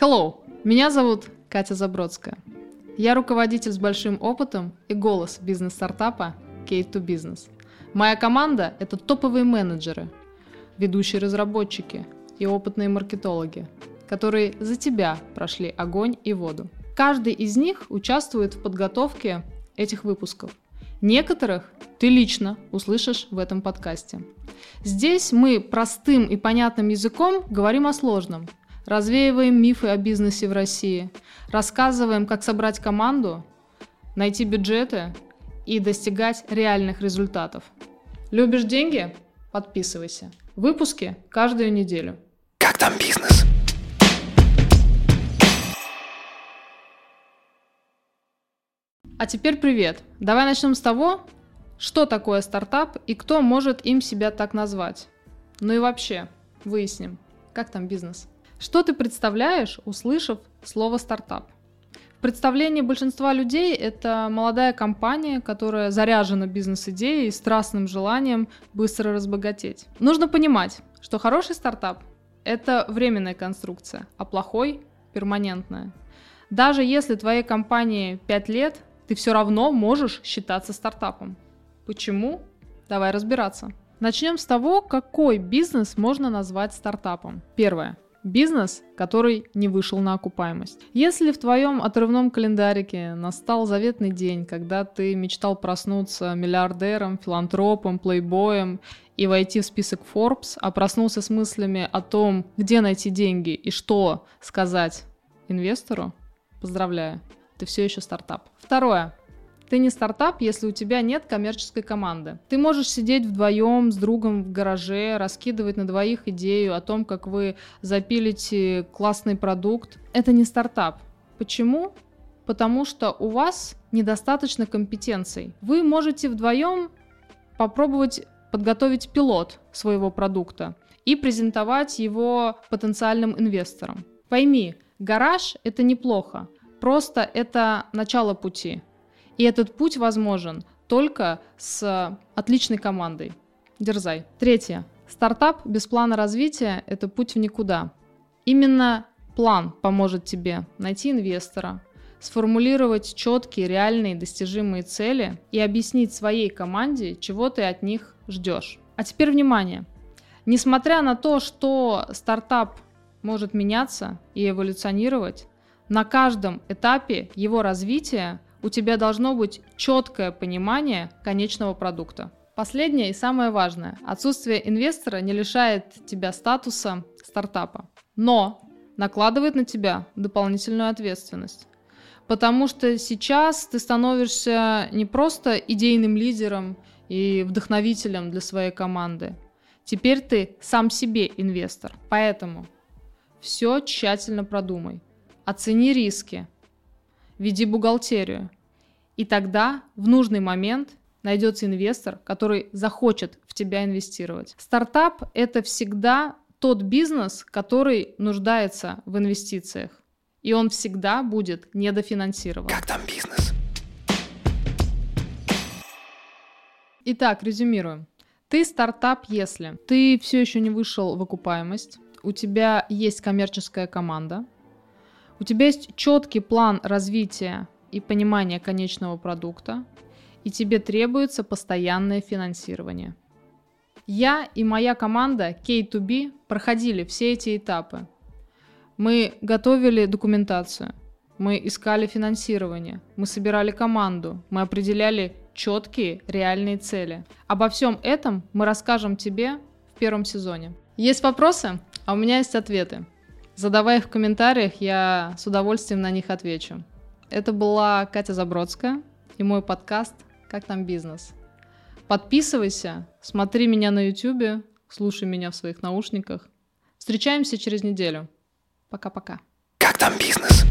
Hello, меня зовут Катя Забродская. Я руководитель с большим опытом и голос бизнес-стартапа Kate to Business. Моя команда – это топовые менеджеры, ведущие разработчики и опытные маркетологи, которые за тебя прошли огонь и воду. Каждый из них участвует в подготовке этих выпусков. Некоторых ты лично услышишь в этом подкасте. Здесь мы простым и понятным языком говорим о сложном, развеиваем мифы о бизнесе в России, рассказываем, как собрать команду, найти бюджеты и достигать реальных результатов. Любишь деньги? Подписывайся. Выпуски каждую неделю. Как там бизнес? А теперь привет. Давай начнем с того, что такое стартап и кто может им себя так назвать. Ну и вообще, выясним, как там бизнес. Что ты представляешь, услышав слово стартап? В представлении большинства людей это молодая компания, которая заряжена бизнес-идеей и страстным желанием быстро разбогатеть. Нужно понимать, что хороший стартап – это временная конструкция, а плохой – перманентная. Даже если твоей компании 5 лет, ты все равно можешь считаться стартапом. Почему? Давай разбираться. Начнем с того, какой бизнес можно назвать стартапом. Первое. Бизнес, который не вышел на окупаемость. Если в твоем отрывном календарике настал заветный день, когда ты мечтал проснуться миллиардером, филантропом, плейбоем и войти в список Forbes, а проснулся с мыслями о том, где найти деньги и что сказать инвестору, поздравляю, ты все еще стартап. Второе. Ты не стартап, если у тебя нет коммерческой команды. Ты можешь сидеть вдвоем с другом в гараже, раскидывать на двоих идею о том, как вы запилите классный продукт. Это не стартап. Почему? Потому что у вас недостаточно компетенций. Вы можете вдвоем попробовать подготовить пилот своего продукта и презентовать его потенциальным инвесторам. Пойми, гараж это неплохо, просто это начало пути. И этот путь возможен только с отличной командой. Дерзай. Третье. Стартап без плана развития – это путь в никуда. Именно план поможет тебе найти инвестора, сформулировать четкие, реальные, достижимые цели и объяснить своей команде, чего ты от них ждешь. А теперь внимание. Несмотря на то, что стартап может меняться и эволюционировать, на каждом этапе его развития у тебя должно быть четкое понимание конечного продукта. Последнее и самое важное. Отсутствие инвестора не лишает тебя статуса стартапа, но накладывает на тебя дополнительную ответственность. Потому что сейчас ты становишься не просто идейным лидером и вдохновителем для своей команды. Теперь ты сам себе инвестор. Поэтому все тщательно продумай. Оцени риски, веди бухгалтерию. И тогда в нужный момент найдется инвестор, который захочет в тебя инвестировать. Стартап – это всегда тот бизнес, который нуждается в инвестициях. И он всегда будет недофинансирован. Как там бизнес? Итак, резюмируем. Ты стартап, если ты все еще не вышел в окупаемость, у тебя есть коммерческая команда, у тебя есть четкий план развития и понимание конечного продукта, и тебе требуется постоянное финансирование. Я и моя команда K2B проходили все эти этапы. Мы готовили документацию, мы искали финансирование, мы собирали команду, мы определяли четкие реальные цели. Обо всем этом мы расскажем тебе в первом сезоне. Есть вопросы? А у меня есть ответы. Задавай их в комментариях, я с удовольствием на них отвечу. Это была Катя Забродская и мой подкаст «Как там бизнес?». Подписывайся, смотри меня на YouTube, слушай меня в своих наушниках. Встречаемся через неделю. Пока-пока. Как там бизнес?